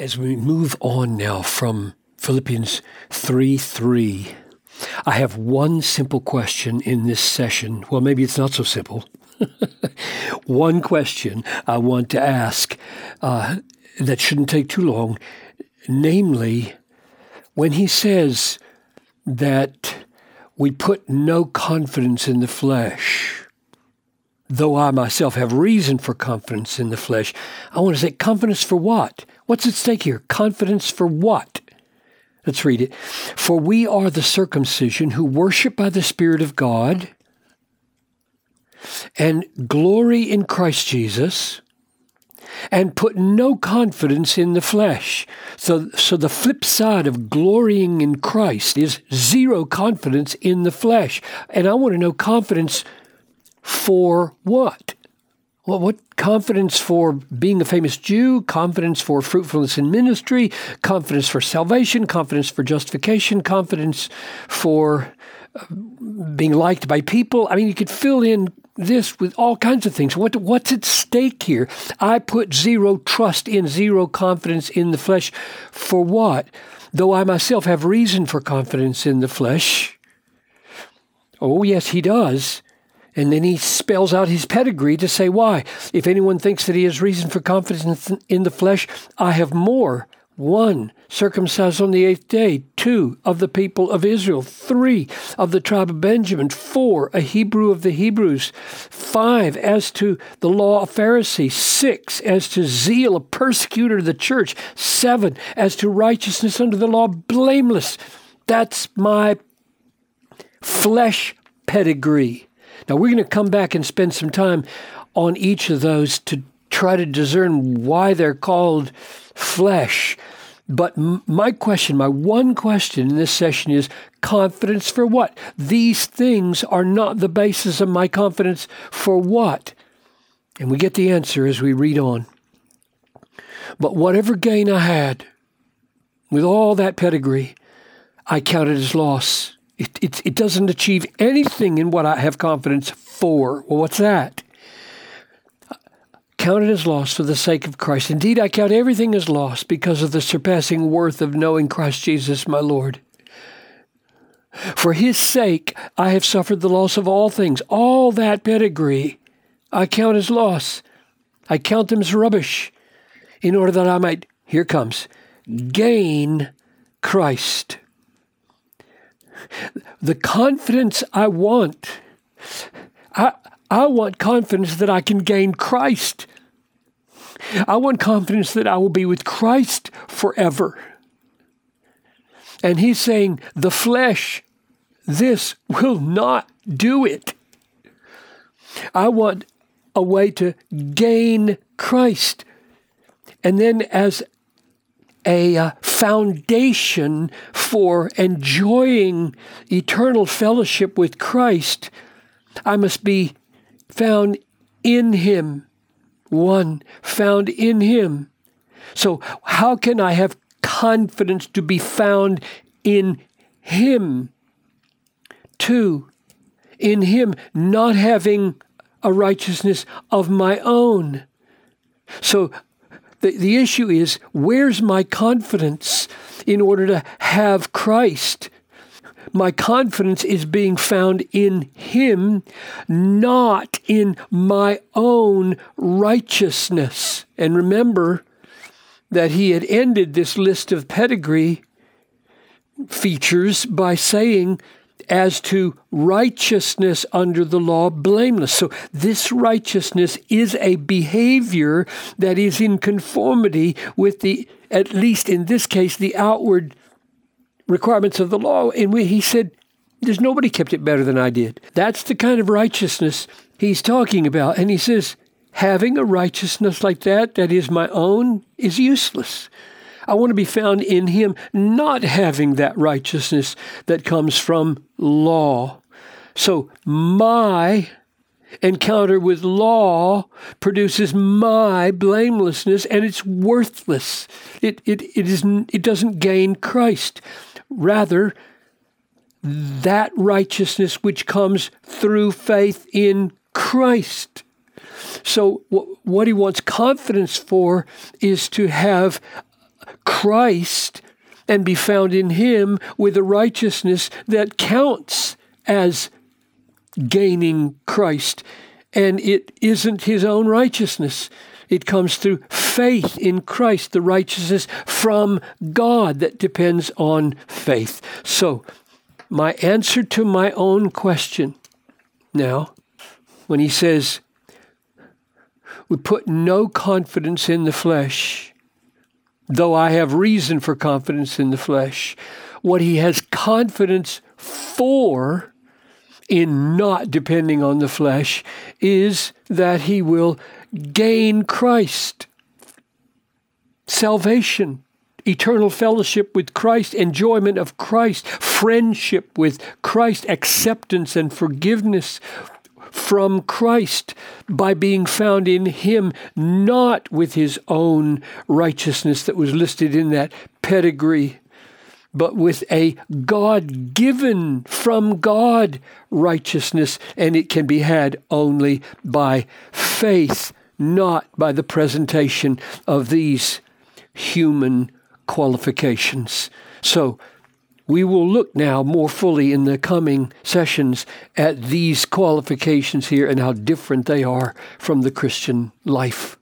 as we move on now from Philippians 3 3, I have one simple question in this session. Well, maybe it's not so simple. one question I want to ask uh, that shouldn't take too long. Namely, when he says that we put no confidence in the flesh, though I myself have reason for confidence in the flesh, I want to say confidence for what? What's at stake here? Confidence for what? Let's read it. For we are the circumcision who worship by the Spirit of God and glory in Christ Jesus and put no confidence in the flesh. So, so the flip side of glorying in Christ is zero confidence in the flesh. And I want to know confidence for what? Well, what confidence for being a famous Jew, confidence for fruitfulness in ministry, confidence for salvation, confidence for justification, confidence for uh, being liked by people. I mean, you could fill in this with all kinds of things. What, what's at stake here? I put zero trust in, zero confidence in the flesh. For what? Though I myself have reason for confidence in the flesh. Oh, yes, he does. And then he spells out his pedigree to say why. If anyone thinks that he has reason for confidence in the flesh, I have more. One, circumcised on the eighth day. Two, of the people of Israel. Three, of the tribe of Benjamin. Four, a Hebrew of the Hebrews. Five, as to the law, a Pharisee. Six, as to zeal, a persecutor of the church. Seven, as to righteousness under the law, blameless. That's my flesh pedigree. Now, we're going to come back and spend some time on each of those to try to discern why they're called flesh. But my question, my one question in this session is confidence for what? These things are not the basis of my confidence for what? And we get the answer as we read on. But whatever gain I had with all that pedigree, I counted as loss it, it, it doesn't achieve anything in what I have confidence for. Well, what's that? Count it as loss for the sake of Christ. Indeed, I count everything as loss because of the surpassing worth of knowing Christ Jesus, my Lord. For his sake, I have suffered the loss of all things. All that pedigree I count as loss. I count them as rubbish in order that I might, here comes, gain Christ the confidence I want. I, I want confidence that I can gain Christ. I want confidence that I will be with Christ forever. And he's saying, the flesh, this will not do it. I want a way to gain Christ. And then, as a uh, foundation for enjoying eternal fellowship with Christ, I must be found in Him. One, found in Him. So, how can I have confidence to be found in Him? Two, in Him not having a righteousness of my own. So the, the issue is where's my confidence in order to have Christ? My confidence is being found in Him, not in my own righteousness. And remember that He had ended this list of pedigree features by saying, as to righteousness under the law, blameless. So, this righteousness is a behavior that is in conformity with the, at least in this case, the outward requirements of the law. And we, he said, There's nobody kept it better than I did. That's the kind of righteousness he's talking about. And he says, Having a righteousness like that, that is my own, is useless. I want to be found in Him, not having that righteousness that comes from law. So my encounter with law produces my blamelessness and it's worthless. It, it, it, is, it doesn't gain Christ. Rather, that righteousness which comes through faith in Christ. So, what he wants confidence for is to have Christ and be found in Him with a righteousness that counts as gaining Christ. And it isn't His own righteousness. It comes through faith in Christ, the righteousness from God that depends on faith. So, my answer to my own question now, when he says, we put no confidence in the flesh, though I have reason for confidence in the flesh. What he has confidence for in not depending on the flesh is that he will gain Christ, salvation, eternal fellowship with Christ, enjoyment of Christ, friendship with Christ, acceptance and forgiveness from Christ by being found in Him, not with His own righteousness that was listed in that pedigree, but with a God given from God righteousness, and it can be had only by faith, not by the presentation of these human qualifications. So, we will look now more fully in the coming sessions at these qualifications here and how different they are from the Christian life.